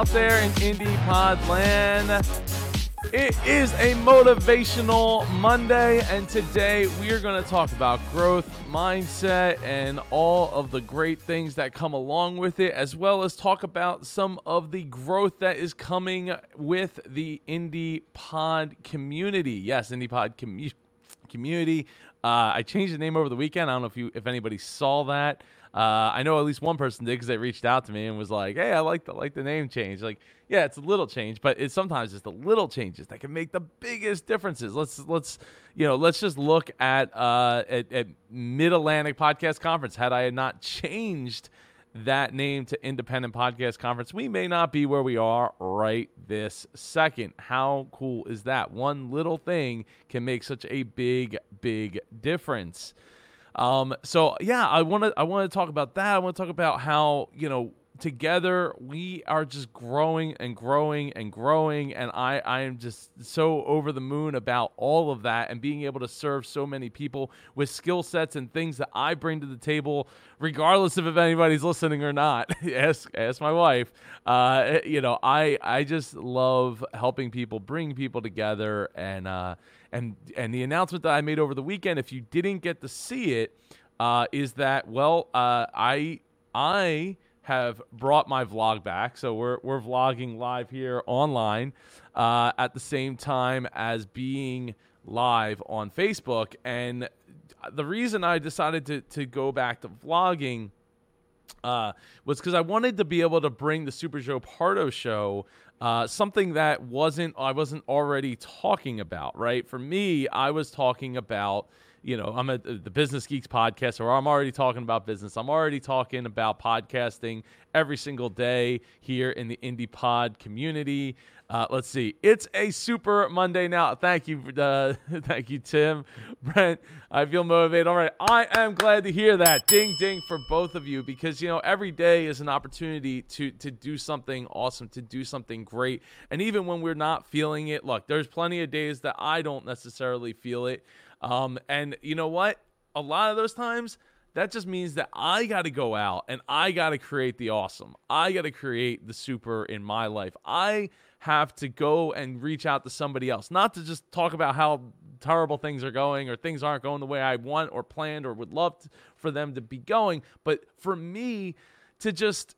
out there in indie pod land. It is a motivational Monday, and today we are going to talk about growth, mindset, and all of the great things that come along with it, as well as talk about some of the growth that is coming with the Indie Pod community. Yes, Indie Pod commu- community. Uh, I changed the name over the weekend. I don't know if you if anybody saw that. Uh, I know at least one person did because they reached out to me and was like, "Hey, I like the like the name change." Like, yeah, it's a little change, but it's sometimes just the little changes that can make the biggest differences. Let's let's you know let's just look at uh, at, at Mid Atlantic Podcast Conference. Had I not changed that name to Independent Podcast Conference, we may not be where we are right this second. How cool is that? One little thing can make such a big, big difference. Um, so yeah, I want to I want to talk about that. I want to talk about how you know together we are just growing and growing and growing and I I am just so over the moon about all of that and being able to serve so many people with skill sets and things that I bring to the table regardless of if anybody's listening or not. Ask ask my wife. Uh, you know I I just love helping people bring people together and uh, and and the announcement that I made over the weekend, if you didn't get to see it, uh, is that well, uh, I I have brought my vlog back, so we're we're vlogging live here online uh, at the same time as being live on Facebook, and the reason I decided to to go back to vlogging uh, was because I wanted to be able to bring the Super Joe Pardo show uh, something that wasn't I wasn't already talking about, right? For me, I was talking about, you know, I'm at the Business Geeks podcast, or I'm already talking about business. I'm already talking about podcasting every single day here in the Indie Pod community. Uh, let's see. It's a super Monday now. Thank you, uh, thank you, Tim, Brent. I feel motivated. All right, I am glad to hear that. Ding, ding for both of you because you know every day is an opportunity to to do something awesome, to do something great, and even when we're not feeling it, look, there's plenty of days that I don't necessarily feel it. Um, and you know what? A lot of those times that just means that I got to go out and I got to create the awesome. I got to create the super in my life. I have to go and reach out to somebody else, not to just talk about how terrible things are going or things aren't going the way I want or planned or would love to, for them to be going, but for me to just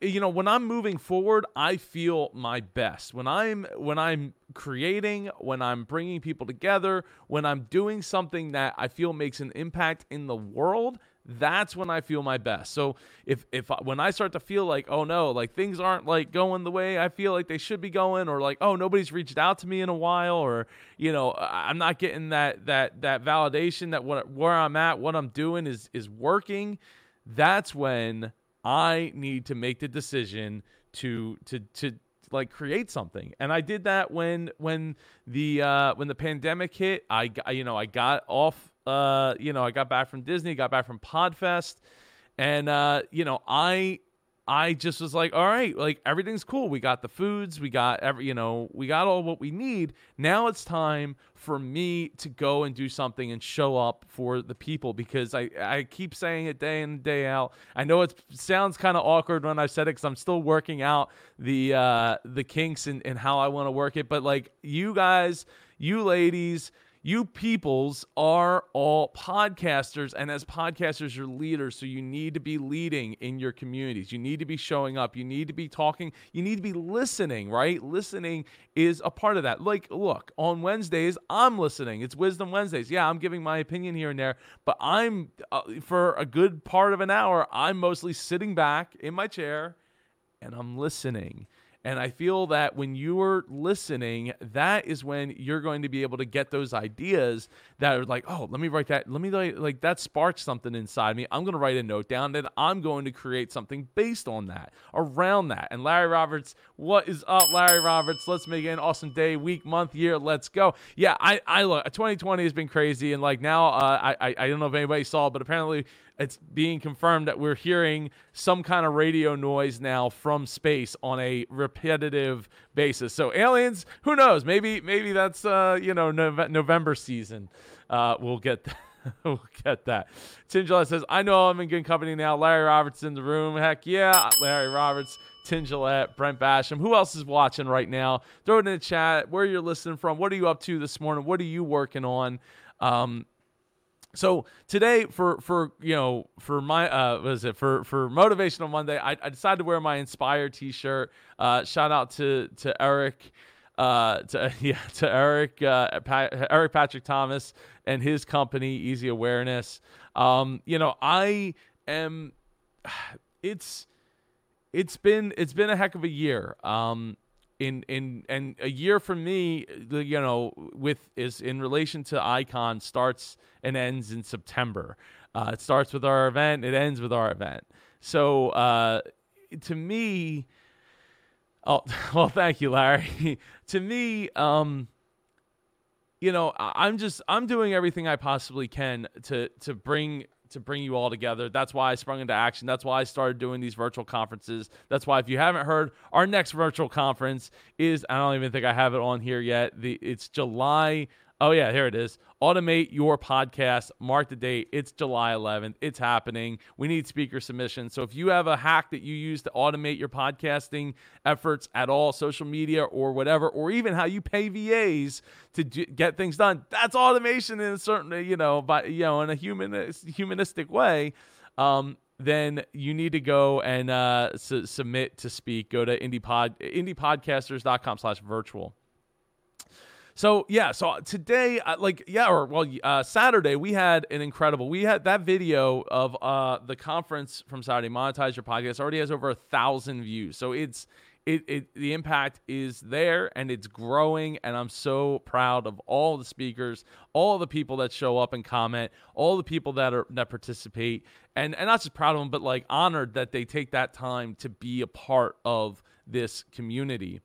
you know when i'm moving forward i feel my best. When i'm when i'm creating when i'm bringing people together when i'm doing something that i feel makes an impact in the world that's when i feel my best. So if if when i start to feel like oh no like things aren't like going the way i feel like they should be going or like oh nobody's reached out to me in a while or you know i'm not getting that that that validation that what where i'm at what i'm doing is is working that's when I need to make the decision to to to like create something. And i did that when when the uh when the pandemic hit. I you know i got off uh you know i got back from disney got back from podfest. And uh you know i I just was like, all right, like everything's cool. We got the foods, we got every, you know, we got all what we need. Now it's time for me to go and do something and show up for the people because I, I keep saying it day in day out. I know it sounds kind of awkward when I said it because I'm still working out the uh, the kinks and, and how I want to work it. But like you guys, you ladies, you peoples are all podcasters, and as podcasters, you're leaders. So you need to be leading in your communities. You need to be showing up. You need to be talking. You need to be listening, right? Listening is a part of that. Like, look, on Wednesdays, I'm listening. It's Wisdom Wednesdays. Yeah, I'm giving my opinion here and there, but I'm, uh, for a good part of an hour, I'm mostly sitting back in my chair and I'm listening. And I feel that when you're listening, that is when you're going to be able to get those ideas that are like, oh, let me write that. Let me like, like that sparks something inside me. I'm going to write a note down and I'm going to create something based on that, around that. And Larry Roberts, what is up, Larry Roberts? Let's make it an awesome day, week, month, year. Let's go. Yeah, I, I look, 2020 has been crazy. And like now, uh, I, I don't know if anybody saw, but apparently it's being confirmed that we're hearing some kind of radio noise now from space on a repetitive basis. So aliens, who knows? Maybe maybe that's uh, you know November season. Uh, we'll get that. we'll get that. Tim says, I know I'm in good company now. Larry Roberts in the room. Heck yeah. Larry Roberts, Tim Gillette, Brent Basham. Who else is watching right now? Throw it in the chat where you're listening from. What are you up to this morning? What are you working on? Um, so today for for you know for my uh what is it? For for motivational monday i, I decided to wear my inspired t-shirt. Uh shout out to to eric uh to yeah to eric uh pa- eric patrick thomas and his company easy awareness. Um you know i am it's it's been it's been a heck of a year. Um in in and a year for me you know with is in relation to icon starts and ends in september. Uh, it starts with our event it ends with our event. So uh, to me oh well thank you larry. To me um you know i'm just i'm doing everything i possibly can to to bring to bring you all together. That's why I sprung into action. That's why I started doing these virtual conferences. That's why if you haven't heard, our next virtual conference is I don't even think I have it on here yet. The it's July Oh, yeah, here it is. Automate your podcast. Mark the date. It's July 11th. It's happening. We need speaker submissions. So if you have a hack that you use to automate your podcasting efforts at all, social media or whatever, or even how you pay VAs to do, get things done, that's automation in a certain, you know, by, you know, in a human, humanistic way. Um, then you need to go and uh, su- submit to speak. Go to indypod, indiepodcasters.com slash virtual. So yeah, so today, uh, like yeah, or well, uh, Saturday we had an incredible. We had that video of uh, the conference from Saturday. Monetize your podcast already has over a thousand views. So it's it, it the impact is there and it's growing and i'm so proud of all the speakers all the people that show up and comment all the people that are that participate and and not just proud of them but like honored that they take that time to be a part of this community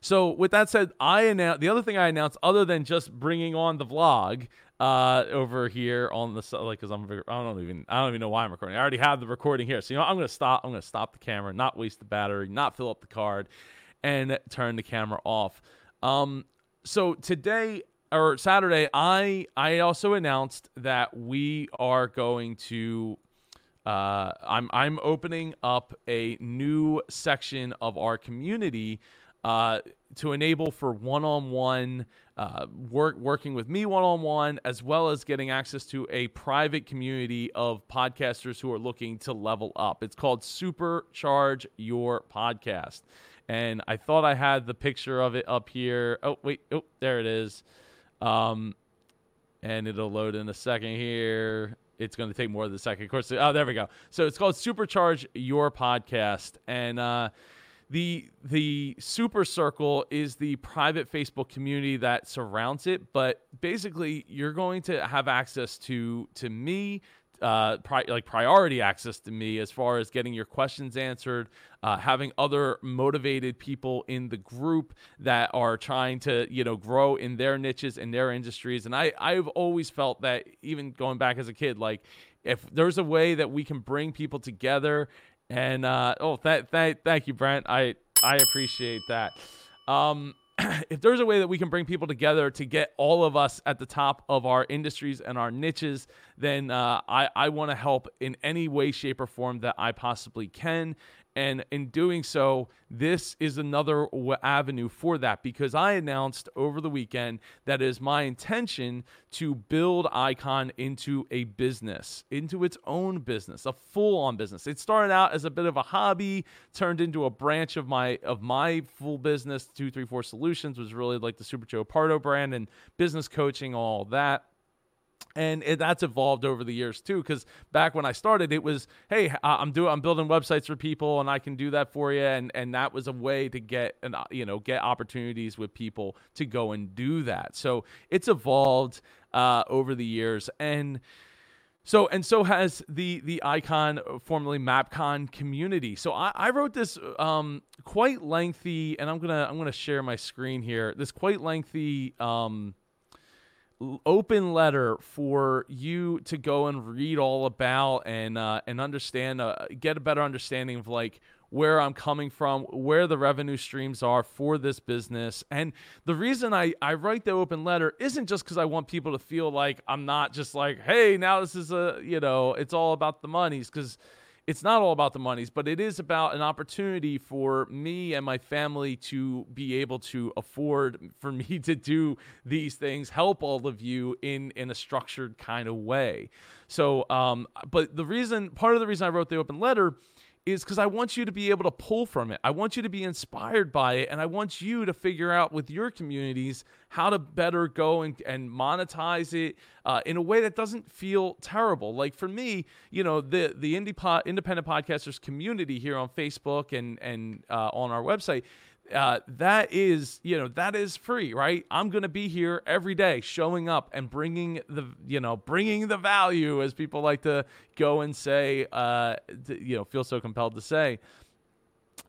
so with that said, I announced the other thing I announced, other than just bringing on the vlog uh, over here on the like, because I'm I don't even I don't even know why I'm recording. I already have the recording here, so you know I'm gonna stop. I'm gonna stop the camera, not waste the battery, not fill up the card, and turn the camera off. Um, so today or Saturday, I I also announced that we are going to uh, I'm I'm opening up a new section of our community uh, to enable for one-on-one uh, work working with me one-on-one as well as getting access to a private community of podcasters who are looking to level up. It's called supercharge your podcast. And i thought i had the picture of it up here. Oh wait oh there it is. Um, and it'll load in a second here. It's going to take more than a second. Of course oh there we go. So it's called supercharge your podcast. And uh, the the super circle is the private facebook community that surrounds it but basically you're going to have access to to me uh, pri- like priority access to me as far as getting your questions answered, uh, having other motivated people in the group that are trying to you know grow in their niches and their industries. And I I've always felt that even going back as a kid, like if there's a way that we can bring people together and uh, oh, th- th- thank you, Brent. I I appreciate that. Um, if there's a way that we can bring people together to get all of us at the top of our industries and our niches, then uh, I, I want to help in any way, shape, or form that I possibly can. And in doing so, this is another avenue for that because I announced over the weekend that is my intention to build Icon into a business, into its own business, a full-on business. It started out as a bit of a hobby, turned into a branch of my of my full business. Two three four solutions was really like the Super Joe Pardo brand and business coaching, all that and it, that's evolved over the years too because back when i started it was hey i'm doing i'm building websites for people and i can do that for you. And and that was a way to get and uh, you know get opportunities with people to go and do that. So it's evolved uh, over the years. And so and so has the the icon formerly mapcon community. So i, I wrote this um, quite lengthy and i'm gonna i'm gonna share my screen here this quite lengthy um, open letter for you to go and read all about and uh, and understand uh, get a better understanding of like where I'm coming from, where the revenue streams are for this business. And the reason I, I write the open letter isn't just because I want people to feel like I'm not just like, hey, now this is a, you know, it's all about the monies. Because it's not all about the monies, but it is about an opportunity for me and my family to be able to afford for me to do these things, help all of you in in a structured kind of way. So, um, but the reason, part of the reason I wrote the open letter is because I want you to be able to pull from it. I want you to be inspired by it. And I want you to figure out with your communities how to better go and, and monetize it uh, in a way that doesn't feel terrible. Like for me, you know, the, the indie po- independent podcasters community here on Facebook and, and uh, on our website uh, that is you know that is free right? I'm going to be here every day showing up and bringing the you know bringing the value as people like to go and say uh, to, you know feel so compelled to say.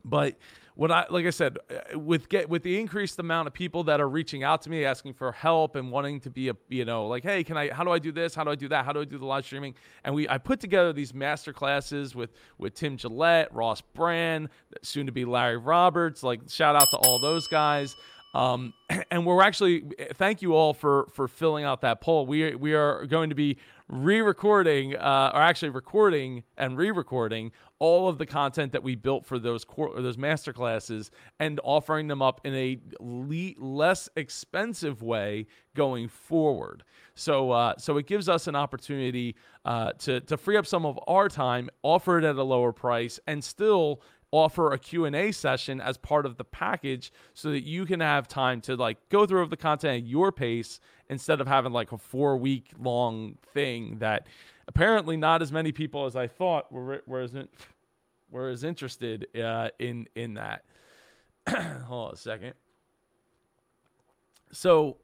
But what I like I said uh, with get with the increased amount of people that are reaching out to me asking for help and wanting to be a you know like hey can I how do I do this? How do I do that? How do I do the live streaming? And we I put together these master classes with with Tim Gillette Ross Brand soon to be Larry Roberts like shout out to all those guys. Um, and we're actually thank you all for for filling out that poll. We we are going to be re-recording uh, or actually recording and re-recording all of the content that we built for those core, those master classes and offering them up in a le- less expensive way going forward. So uh, so it gives us an opportunity uh, to to free up some of our time, offer it at a lower price, and still offer a Q&A session as part of the package so that you can have time to like go through the content at your pace instead of having like a 4 week long thing that apparently not as many people as I thought were were as, were as interested uh, in in that. Hold on a second. So,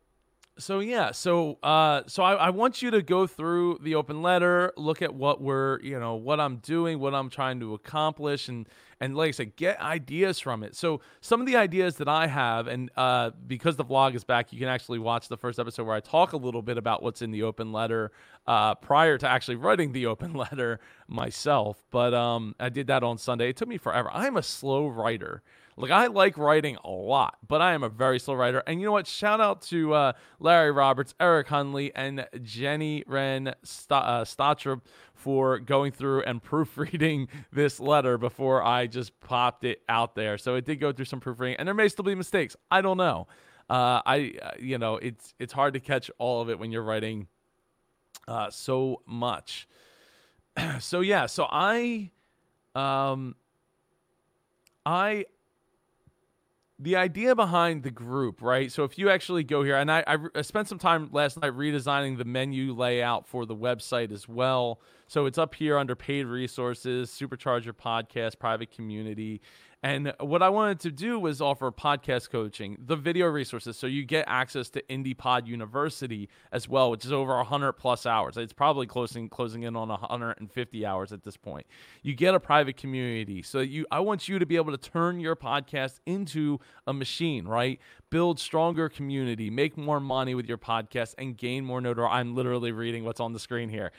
so yeah, so uh, so I, I want you to go through the open letter, look at what we're you know what I'm doing, what I'm trying to accomplish, and and like I said, get ideas from it. So some of the ideas that I have, and uh, because the vlog is back, you can actually watch the first episode where I talk a little bit about what's in the open letter uh, prior to actually writing the open letter myself. But um, I did that on Sunday. It took me forever. I'm a slow writer. Like I like writing a lot, but I am a very slow writer. And you know what? Shout out to uh, Larry Roberts, Eric Hunley, and Jenny Wren St- uh, for going through and proofreading this letter before I just popped it out there. So it did go through some proofreading, and there may still be mistakes. I don't know. Uh, I uh, you know it's it's hard to catch all of it when you're writing uh, so much. so yeah, so I um I the idea behind the group, right? So if you actually go here, and I, I, spent some time last night redesigning the menu layout for the website as well. So it's up here under paid resources, Supercharge your podcast, private community. And what I wanted to do was offer podcast coaching, the video resources, so you get access to IndiePod University as well, which is over 100 plus hours. It's probably closing closing in on 150 hours at this point. You get a private community, so you. I want you to be able to turn your podcast into a machine, right? Build stronger community, make more money with your podcast, and gain more notoriety. I'm literally reading what's on the screen here.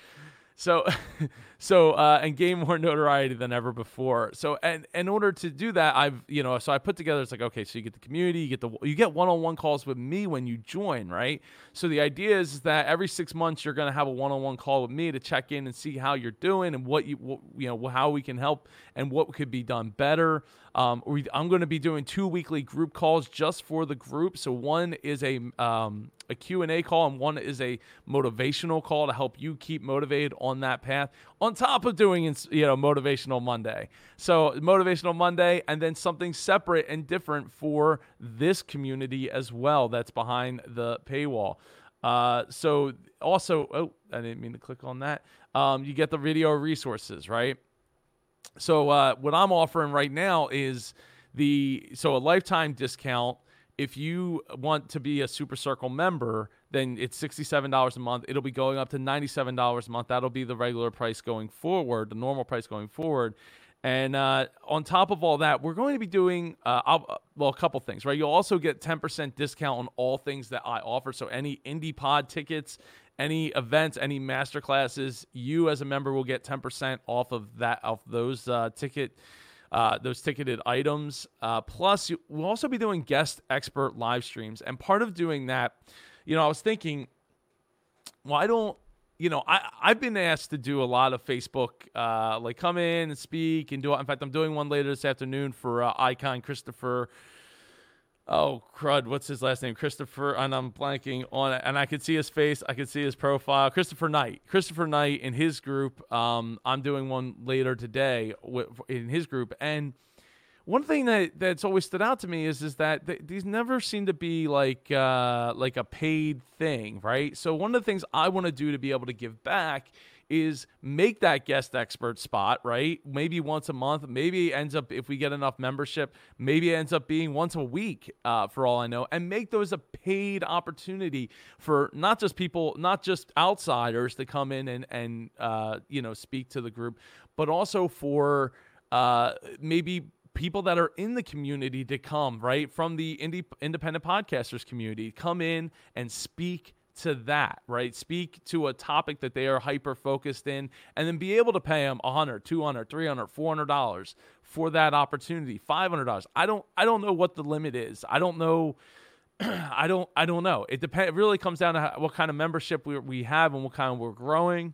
So, so uh, and gain more notoriety than ever before. So, and in order to do that, I've you know, so I put together. It's like okay, so you get the community, you get the you get one-on-one calls with me when you join, right? So the idea is that every six months you're going to have a one-on-one call with me to check in and see how you're doing and what you what, you know how we can help and what could be done better. Um, I'm going to be doing two weekly group calls just for the group. So one is a um, a Q&A call and one is a motivational call to help you keep motivated on that path on top of doing you know motivational Monday. So motivational Monday and then something separate and different for this community as well that's behind the paywall. Uh, so also, oh, I didn't mean to click on that. Um, you get the video resources, right? So uh, what I'm offering right now is the so a lifetime discount. If you want to be a Super Circle member, then it's $67 a month. It'll be going up to $97 a month. That'll be the regular price going forward, the normal price going forward. And uh, on top of all that, we're going to be doing uh, well a couple things, right? You'll also get 10% discount on all things that I offer. So any indie pod tickets, any events, any master classes, you as a member will get 10% off of that, off those uh, ticket uh, those ticketed items. Uh, plus, you, we'll also be doing guest expert live streams. And part of doing that, you know, I was thinking, why don't, you know, I, I've been asked to do a lot of Facebook, uh, like come in and speak and do. In fact, I'm doing one later this afternoon for uh, Icon Christopher oh crud what's his last name? Christopher and i'm blanking on it and i could see his face i could see his profile. Christopher knight christopher knight in his group um, i'm doing one later today in his group and one thing that that's always stood out to me is is that th- these never seem to be like uh, like a paid thing right? So one of the things i want to do to be able to give back is make that guest expert spot, right? Maybe once a month. Maybe ends up, if we get enough membership, maybe it ends up being once a week uh, for all I know, and make those a paid opportunity for not just people, not just outsiders to come in and, and uh, you know, speak to the group, but also for uh, maybe people that are in the community to come, right? From the indie, independent podcasters community, come in and speak to that, right? Speak to a topic that they are hyper focused in and then be able to pay them 100, 200, 300, 400 dollars for that opportunity, $500. I don't I don't know what the limit is. I don't know I don't I don't know. It depends it really comes down to how, what kind of membership we we have and what kind of we're growing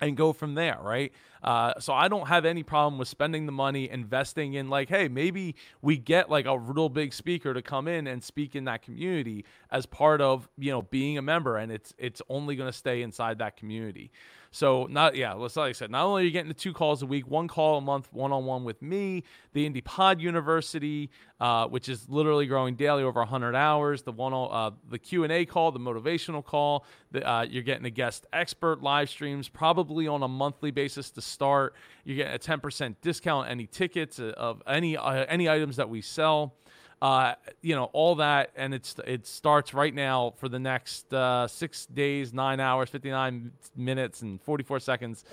and go from there, right? Uh, so I don't have any problem with spending the money, investing in like, hey, maybe we get like a real big speaker to come in and speak in that community as part of you know being a member, and it's it's only going to stay inside that community. So not yeah, let's like I said, not only are you getting the two calls a week, one call a month, one on one with me, the Indie Pod University, uh, which is literally growing daily over 100 hours. The one uh, the Q and A call, the motivational call. The, uh, you're getting a guest expert live streams probably on a monthly basis to start. You're getting a 10% discount any tickets uh, of any uh, any items that we sell. Uh, you know all that, and it's it starts right now for the next uh, six days, nine hours, fifty nine minutes, and forty four seconds.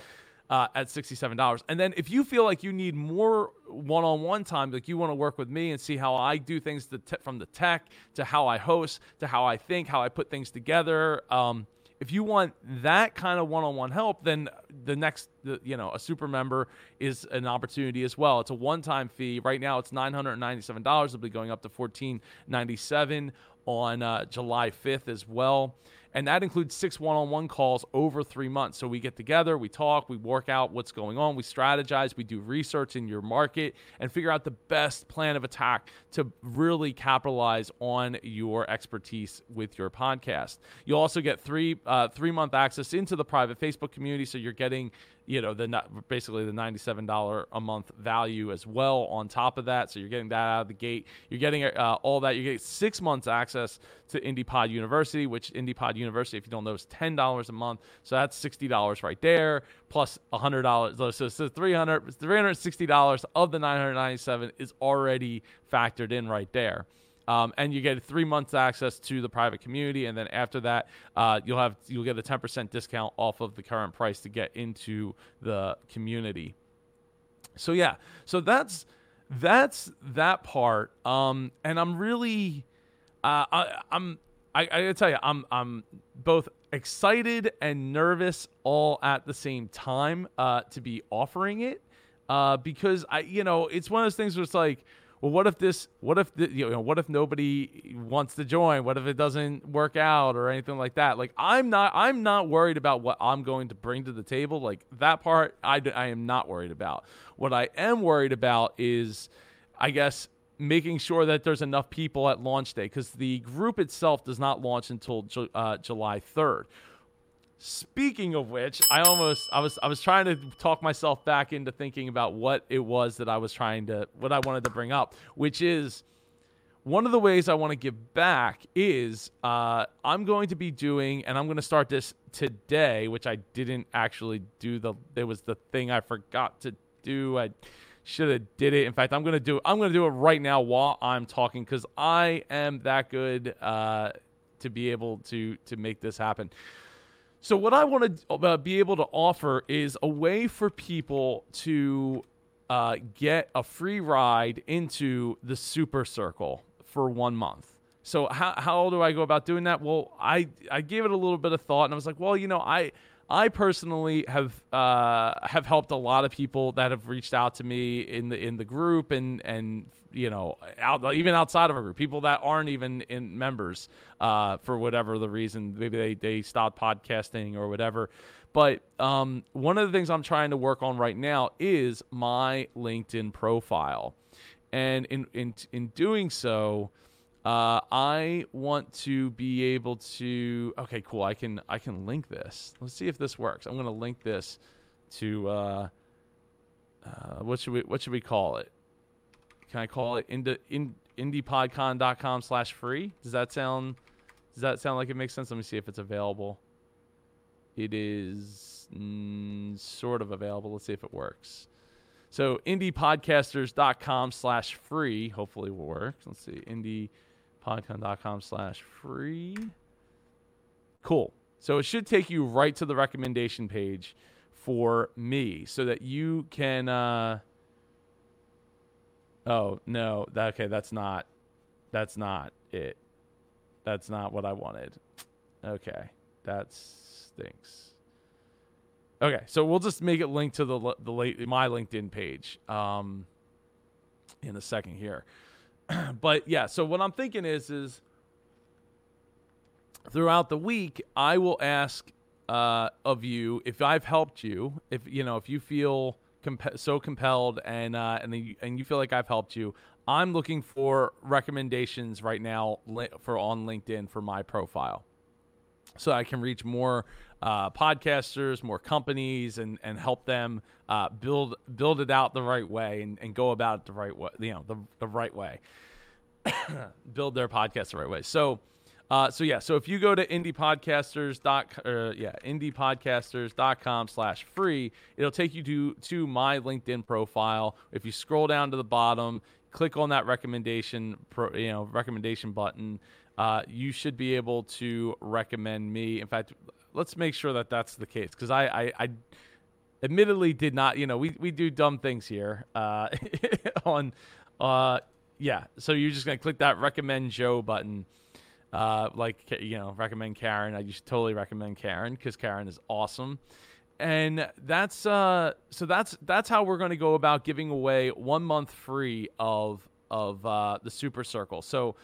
Uh, at $67. And then if you feel like you need more one on one time, like you want to work with me and see how I do things from the tech to how I host to how I think, how I put things together, um, if you want that kind of one-on-one help, then the next, you know, a super member is an opportunity as well. It's a one-time fee. Right now, it's nine hundred ninety-seven dollars. It'll be going up to fourteen ninety-seven on uh, July fifth as well and that includes six one-on-one calls over three months. So we get together we talk we work out what's going on we strategize we do research in your market and figure out the best plan of attack to really capitalize on your expertise with your podcast. You'll also get three uh, three month access into the private facebook community so you're getting you know the basically the $97 a month value as well on top of that. So you're getting that out of the gate. You're getting uh, all that. You get six months access to IndiePod University which IndiePod University if you don't know is $10 a month. So that's $60 right there plus $100 so, so 300 $360 of the 997 is already factored in right there um, and you get three months access to the private community, and then after that, uh, you'll have you'll get a ten percent discount off of the current price to get into the community. So yeah, so that's that's that part. Um, and I'm really, uh, I, I'm I, I gotta tell you, I'm I'm both excited and nervous all at the same time uh, to be offering it uh, because I you know it's one of those things where it's like well, what if this? What if the, you know? What if nobody wants to join? What if it doesn't work out or anything like that? Like I'm not. I'm not worried about what I'm going to bring to the table. Like that part, I I am not worried about. What I am worried about is, I guess, making sure that there's enough people at launch day because the group itself does not launch until uh, July 3rd. Speaking of which, I almost I was I was trying to talk myself back into thinking about what it was that I was trying to what I wanted to bring up, which is one of the ways I want to give back is uh, I'm going to be doing, and I'm going to start this today, which I didn't actually do. The it was the thing I forgot to do. I should have did it. In fact, I'm going to do I'm going to do it right now while I'm talking because I am that good uh, to be able to to make this happen. So, what I want to uh, be able to offer is a way for people to uh, get a free ride into the Super Circle for one month. So, how, how do I go about doing that? Well, I, I gave it a little bit of thought and I was like, well, you know, I. I personally have uh, have helped a lot of people that have reached out to me in the in the group and and you know out even outside of a group, people that aren't even in members uh, for whatever the reason, maybe they they stopped podcasting or whatever. But um, one of the things I'm trying to work on right now is my LinkedIn profile, and in in in doing so. Uh, I want to be able to. Okay, cool. I can I can link this. Let's see if this works. I'm going to link this to uh, uh, what should we what should we call it? Can I call it into in, indiepodcon.com slash free? Does that sound does that sound like it makes sense? Let me see if it's available. It is mm, sort of available. Let's see if it works. So indiepodcasters.com slash free hopefully will work. Let's see. Indie podcon.com slash free. Cool. So it should take you right to the recommendation page for me so that you can uh Oh, no. That, okay, that's not that's not it. That's not what I wanted. Okay. That stinks. Okay, so we'll just make it link to the the late my LinkedIn page um in a second here. but yeah, so what I'm thinking is is throughout the week, I will ask uh, of you if I've helped you, if you know, if you feel comp- so compelled and uh, and the, and you feel like I've helped you. I'm looking for recommendations right now for on LinkedIn for my profile, so I can reach more uh, podcasters, more companies, and and help them uh, build build it out the right way and, and go about it the right way. You know, the the right way. build their podcast the right way. So. Uh, so yeah, so if you go to indiepodcasters dot uh, yeah indiepodcasters.com slash free, it'll take you to to my LinkedIn profile. If you scroll down to the bottom, click on that recommendation pro, you know recommendation button. Uh, you should be able to recommend me. In fact, let's make sure that that's the case because I, I, I admittedly did not. You know, we we do dumb things here uh, on. Uh, yeah, so you're just gonna click that recommend Joe button. Uh, like you know, recommend Karen. I just totally recommend Karen because Karen is awesome. And that's uh, so that's that's how we're going to go about giving away one month free of of uh, the Super Circle. So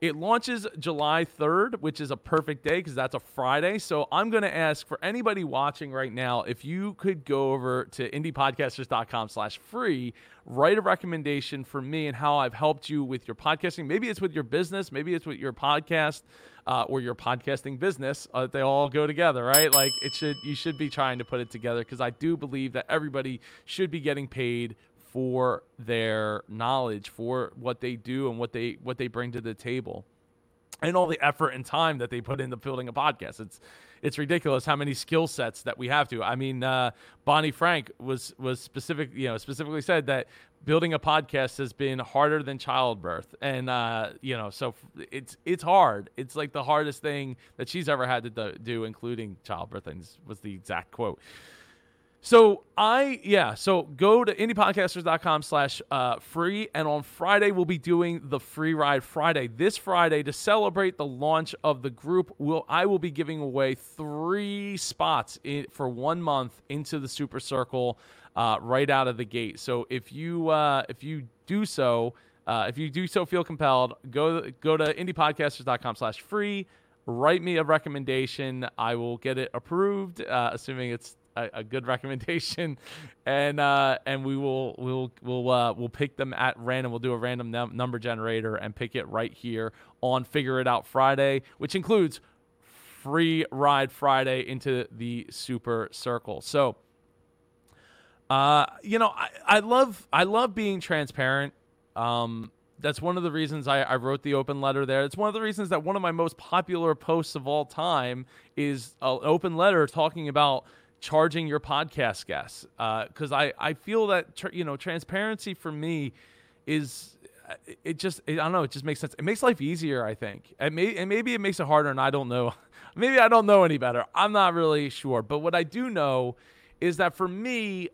it launches July 3rd, which is a perfect day because that's a Friday. So I'm going to ask for anybody watching right now if you could go over to indiepodcasters.com slash free, write a recommendation for me and how I've helped you with your podcasting. Maybe it's with your business, maybe it's with your podcast uh, or your podcasting business. Uh, they all go together, right? Like it should, you should be trying to put it together because I do believe that everybody should be getting paid for their knowledge, for what they do and what they what they bring to the table. And all the effort and time that they put into building a podcast. It's it's ridiculous how many skill sets that we have to. I mean, uh, Bonnie Frank was was specific, you know, specifically said that building a podcast has been harder than childbirth, and uh, you know, so it's it's hard. It's like the hardest thing that she's ever had to do, including childbirth. And was the exact quote. So I yeah, so go to indiepodcasters.com slash uh, free and on Friday we'll be doing the free ride Friday. This Friday to celebrate the launch of the group, will I will be giving away three spots in, for one month into the super circle uh, right out of the gate. So if you uh, if you do so, uh, if you do so feel compelled, go go to indiepodcasters.com slash free. Write me a recommendation. I will get it approved, uh, assuming it's a, a good recommendation, and uh, and we will we'll we'll uh, we'll pick them at random. We'll do a random num- number generator and pick it right here on Figure It Out Friday, which includes free ride Friday into the Super Circle. So. Uh, you know, I, I love I love being transparent. Um, that's one of the reasons I, I, wrote the open letter there. It's one of the reasons that one of my most popular posts of all time is an open letter talking about charging your podcast guests because uh, I, I feel that tr- you know transparency for me is it just it, I don't know it just makes sense. It makes life easier I think. And, may, and maybe it makes it harder and I don't know maybe I don't know any better. I'm not really sure. But what I do know is that for me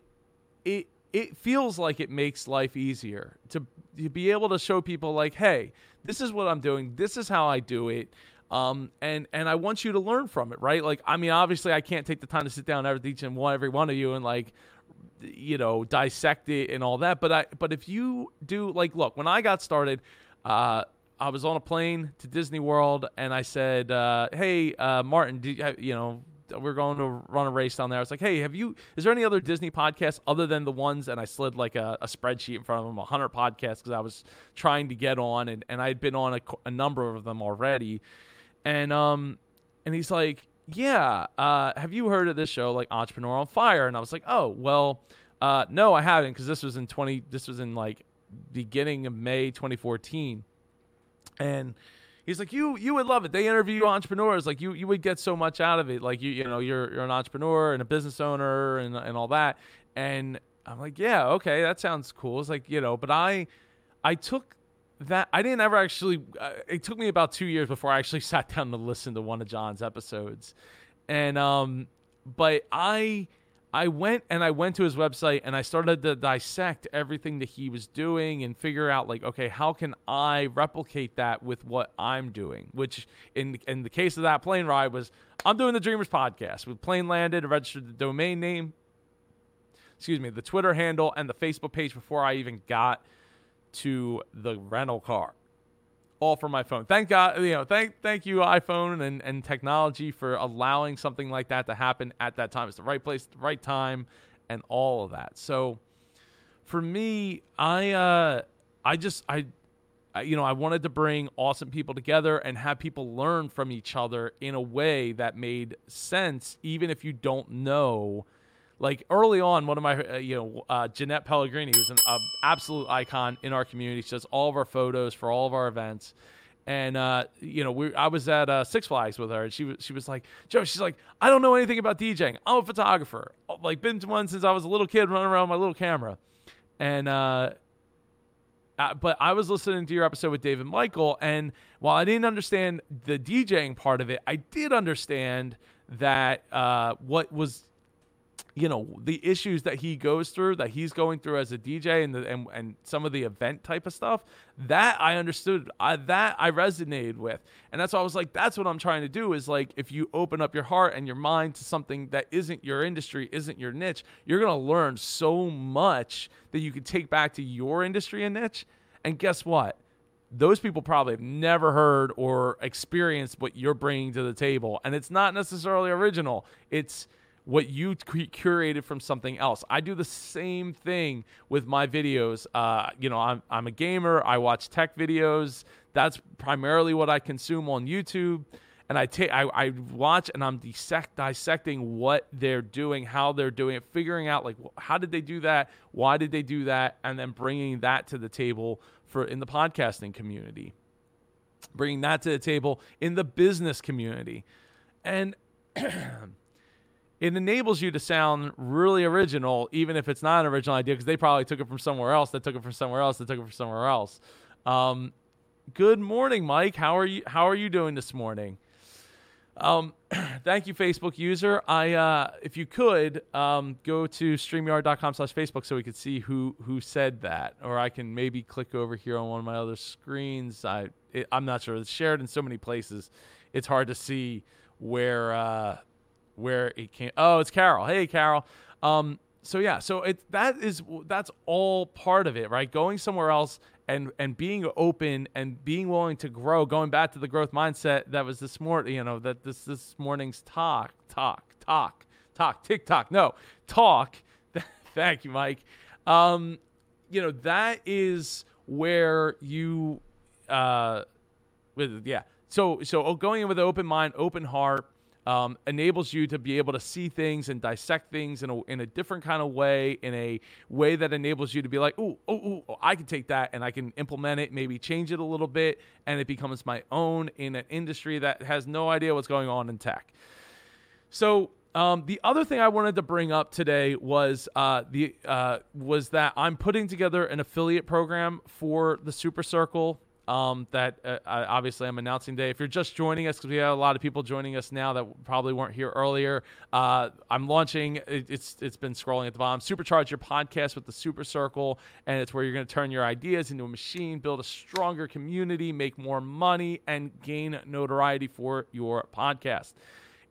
it it feels like it makes life easier to, to be able to show people like hey this is what I'm doing. This is how I do it Um, and and I want you to learn from it, right? Like, I mean, obviously, I can't take the time to sit down every each and one every one of you and like, you know, dissect it and all that. But I but if you do like, look, when I got started, uh, I was on a plane to Disney World, and I said, uh, "Hey, uh, Martin, do you, you know?" we're going to run a race down there. I was like, hey, have you? Is there any other Disney podcasts other than the ones? And I slid like a, a spreadsheet in front of him, hundred podcasts, because I was trying to get on, and, and I had been on a, a, number of them already. And um, and he's like, yeah, uh, have you heard of this show, like Entrepreneur on Fire? And I was like, oh, well, uh, no, I haven't, because this was in twenty. This was in like beginning of May 2014, and he's like, you you would love it. They interview entrepreneurs, like you you would get so much out of it. Like you you know you're you're an entrepreneur and a business owner and and all that. And I'm like, yeah, okay, that sounds cool. It's like you know, but I I took that I didn't ever actually. Uh, it took me about two years before I actually sat down to listen to one of John's episodes, and um, but I I went and I went to his website and I started to dissect everything that he was doing and figure out like, okay, how can I replicate that with what I'm doing? Which in in the case of that plane ride was I'm doing the Dreamers podcast. with plane landed, registered the domain name, excuse me, the Twitter handle and the Facebook page before I even got to the rental car all from my phone. Thank God, you know, thank thank you iPhone and, and technology for allowing something like that to happen at that time. It's the right place, the right time, and all of that. So for me, I uh I just I, I you know, I wanted to bring awesome people together and have people learn from each other in a way that made sense even if you don't know like early on, one of my, uh, you know, uh, Jeanette Pellegrini, who's an uh, absolute icon in our community. She does all of our photos for all of our events. And uh, you know, we I was at uh, Six Flags with her, and she was she was like, Joe, she's like, I don't know anything about DJing. I'm a photographer. Like, been to one since I was a little kid, running around with my little camera. And uh, but I was listening to your episode with David Michael, and while I didn't understand the DJing part of it, I did understand that uh, what was you know the issues that he goes through that he's going through as a DJ and the, and, and some of the event type of stuff that I understood I, that I resonated with. And that's why I was like that's what I'm trying to do is like if you open up your heart and your mind to something that isn't your industry isn't your niche you're going to learn so much that you can take back to your industry and niche. And guess what? Those people probably have never heard or experienced what you're bringing to the table. And it's not necessarily original. It's what you curated from something else. I do the same thing with my videos. Uh, you know, I'm, I'm a gamer. I watch tech videos. That's primarily what I consume on YouTube. And I take, I, I watch, and I'm dissect, dissecting what they're doing, how they're doing it, figuring out like how did they do that, why did they do that, and then bringing that to the table for in the podcasting community, bringing that to the table in the business community, and it enables you to sound really original, even if it's not an original idea, because they probably took it from somewhere else. They took it from somewhere else. They took it from somewhere else. Um, good morning, Mike. How are you? How are you doing this morning? Um, thank you, Facebook user. I, uh, if you could, um, go to streamyard.com/facebook so we could see who who said that, or I can maybe click over here on one of my other screens. I, it, I'm not sure. It's shared in so many places. It's hard to see where. Uh, where it came. Oh, it's Carol. Hey, Carol. Um, so yeah, so it that is that's all part of it, right? Going somewhere else and and being open and being willing to grow. Going back to the growth mindset that was this morning, you know, that this this morning's talk, talk, talk, talk, tick, TikTok. No, talk. Thank you, Mike. Um, you know that is where you, uh, with yeah. So so going in with an open mind, open heart um, enables you to be able to see things and dissect things in a, in a different kind of way, in a way that enables you to be like, oh, oh, oh, I can take that and I can implement it, maybe change it a little bit, and it becomes my own in an industry that has no idea what's going on in tech. So um, the other thing I wanted to bring up today was uh, the uh, was that I'm putting together an affiliate program for the Super Circle um, that uh, obviously I'm announcing today. If you're just joining us, because we have a lot of people joining us now that probably weren't here earlier, uh, I'm launching. It's it's been scrolling at the bottom. Supercharge your podcast with the Super Circle, and it's where you're going to turn your ideas into a machine, build a stronger community, make more money, and gain notoriety for your podcast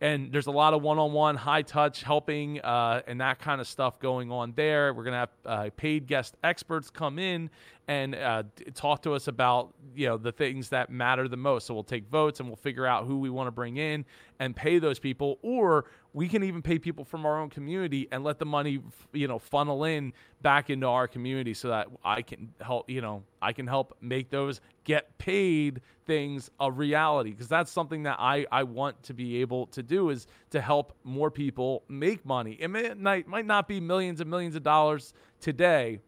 and there's a lot of one-on-one high touch helping uh, and that kind of stuff going on there. We're going to have uh, paid guest experts come in and uh, talk to us about you know the things that matter the most. So we'll take votes and we'll figure out who we want to bring in and pay those people or we can even pay people from our own community and let the money you know funnel in back into our community so that I can help you know I can help make those get paid things a reality. Because that's something that I I want to be able to do is to help more people make money. It may, might, might not be millions and millions of dollars today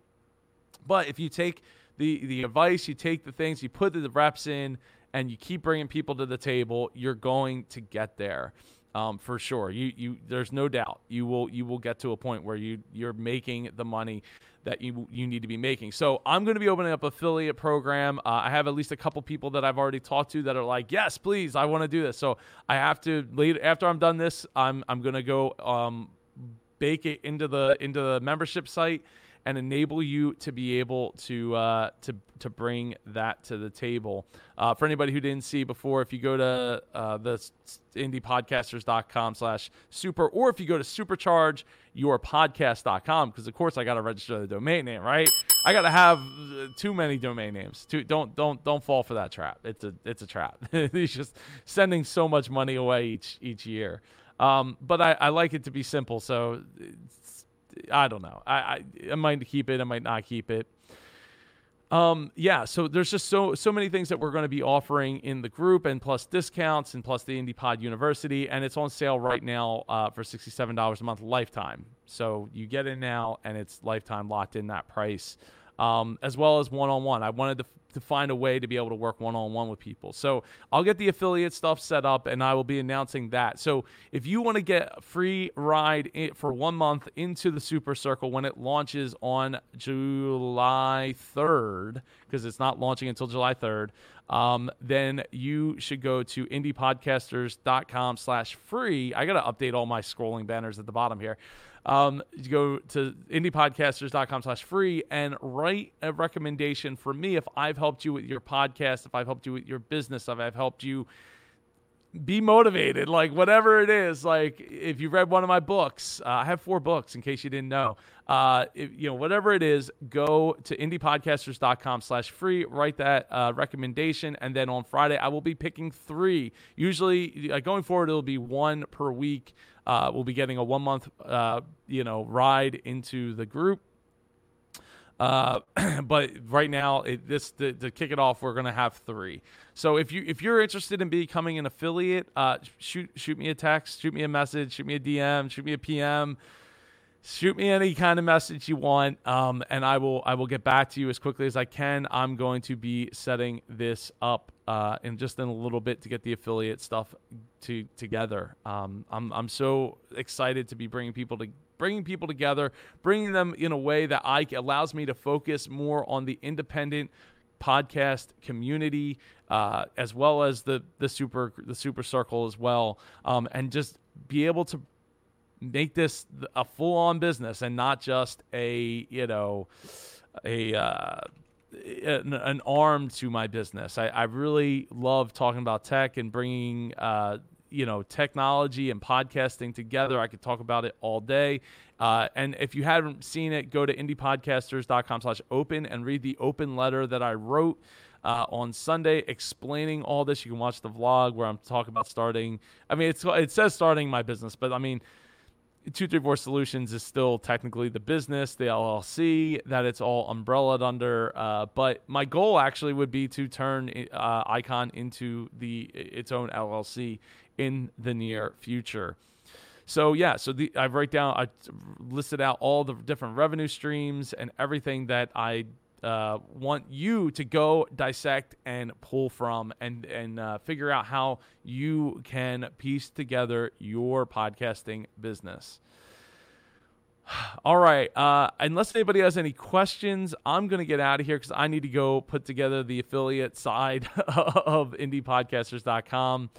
but if you take the the advice you take the things you put the reps in and you keep bringing people to the table you're going to get there um, for sure. You you there's no doubt you will you will get to a point where you you're making the money that you you need to be making. So I'm going to be opening up affiliate program. Uh, I have at least a couple people that I've already talked to that are like, yes, please, I want to do this. So I have to later after I'm done this, I'm I'm going to go um, bake it into the into the membership site and enable you to be able to uh, to to bring that to the table. Uh, for anybody who didn't see before, if you go to uh, the indiepodcasters.com slash super, or if you go to superchargeyourpodcast.com, because of course I got to register the domain name, right? I got to have uh, too many domain names. Too, don't don't don't fall for that trap. It's a it's a trap. He's just sending so much money away each each year. Um, but I, I like it to be simple, so I don't know. I, I, I might keep it. I might not keep it. Um, yeah, so there's just so so many things that we're going to be offering in the group, and plus discounts, and plus the IndiePod University, and it's on sale right now uh, for sixty-seven dollars a month, lifetime. So you get in now, and it's lifetime locked in that price, um, as well as one-on-one. I wanted to to find a way to be able to work one on one with people. So I'll get the affiliate stuff set up and I will be announcing that. So if you want to get a free ride for one month into the Super Circle when it launches on July 3rd, because it's not launching until July 3rd, um, then you should go to indiepodcasters.com slash free. I got to update all my scrolling banners at the bottom here. Um, you go to indiepodcasters.com slash free and write a recommendation for me if I've helped you with your podcast, if I've helped you with your business, if I've helped you be motivated, like whatever it is. Like if you read one of my books, uh, I have four books in case you didn't know. Uh, if, you know, whatever it is, go to indiepodcasters.com slash free, write that uh, recommendation. And then on Friday, I will be picking three. Usually going forward, it'll be one per week. Uh, we'll be getting a one month, uh, you know, ride into the group. Uh, but right now, it, this to, to, kick it off, we're gonna have three. So if you if you're interested in becoming an affiliate, uh, shoot shoot me a text, shoot me a message, shoot me a DM, shoot me a PM shoot me any kind of message you want um, and i will i will get back to you as quickly as i can. I'm going to be setting this up uh, in just in a little bit to get the affiliate stuff to together. Um, I'm, I'm so excited to be bringing people to bringing people together bringing them in a way that i allows me to focus more on the independent podcast community uh, as well as the the super the super circle as well um, and just be able to make this a full on business and not just a you know a uh, an, an, arm to my business. I, I, really love talking about tech and bringing uh, you know technology and podcasting together. I could talk about it all day. Uh, and if you haven't seen it, go to indiepodcasters.com slash open and read the open letter that I wrote. Uh, on Sunday, explaining all this. You can watch the vlog where I'm talking about starting. I mean, it's it says starting my business, but I mean, 234 Solutions is still technically the business, the LLC that it's all umbrellaed under. Uh, but my goal actually would be to turn uh, Icon into the its own LLC in the near future. So yeah, so the, I write down, I listed out all the different revenue streams and everything that I uh, want you to go dissect and pull from and and uh, figure out how you can piece together your podcasting business. All right. Uh, unless anybody has any questions, I'm going to get out of here because I need to go put together the affiliate side of indiepodcasters.com.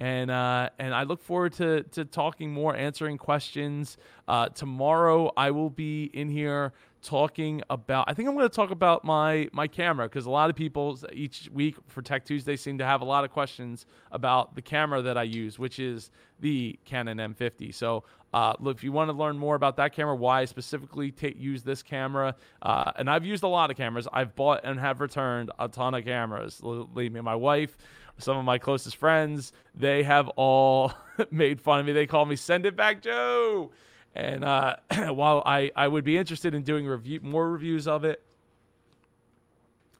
And uh, and I look forward to to talking more, answering questions. Uh, tomorrow I will be in here talking about I think I'm going to talk about my my camera because a lot of people each week for Tech Tuesday seem to have a lot of questions about the camera that I use, which is the Canon M50. So uh, look, if you want to learn more about that camera, why I specifically t- use this camera, uh, and I've used a lot of cameras. I've bought and have returned a ton of cameras. Leave me, my wife, some of my closest friends, they have all made fun of me. They call me "Send It Back, Joe." And uh, while I, I would be interested in doing review more reviews of it,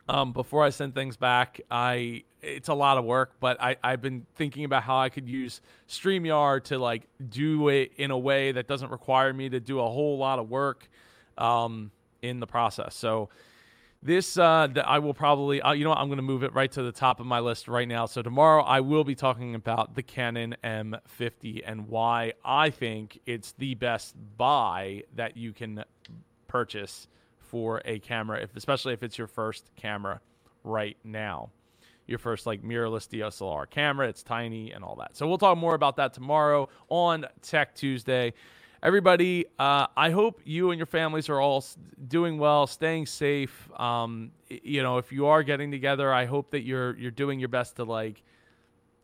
um, before I send things back, I it's a lot of work, but I, I've been thinking about how I could use StreamYard to like do it in a way that doesn't require me to do a whole lot of work um, in the process. So this uh, that I will probably uh, you know what, I'm going to move it right to the top of my list right now. So tomorrow I will be talking about the Canon M50 and why I think it's the best buy that you can purchase for a camera, if especially if it's your first camera right now. Your first like mirrorless DSLR camera, it's tiny and all that. So we'll talk more about that tomorrow on Tech Tuesday everybody, uh, I hope you and your families are all doing well, staying safe. Um, you know, if you are getting together, I hope that you're you're doing your best to like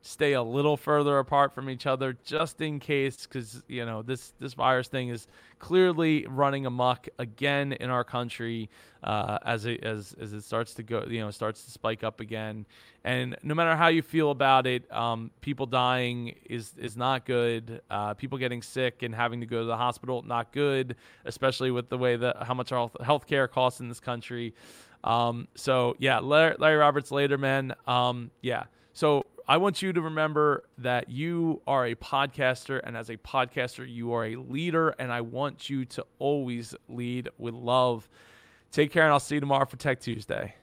stay a little further apart from each other just in case because you know this this virus thing is clearly running amok again in our country uh, as it as as it starts to go you know starts to spike up again. And no matter how you feel about it um, people dying is is not good. Uh, people getting sick and having to go to the hospital not good especially with the way that how much our health care costs in this country. Um, so yeah Larry, Larry Roberts later man. Um, yeah. So I want you to remember that you are a podcaster, and as a podcaster, you are a leader, and I want you to always lead with love. Take care, and I'll see you tomorrow for Tech Tuesday.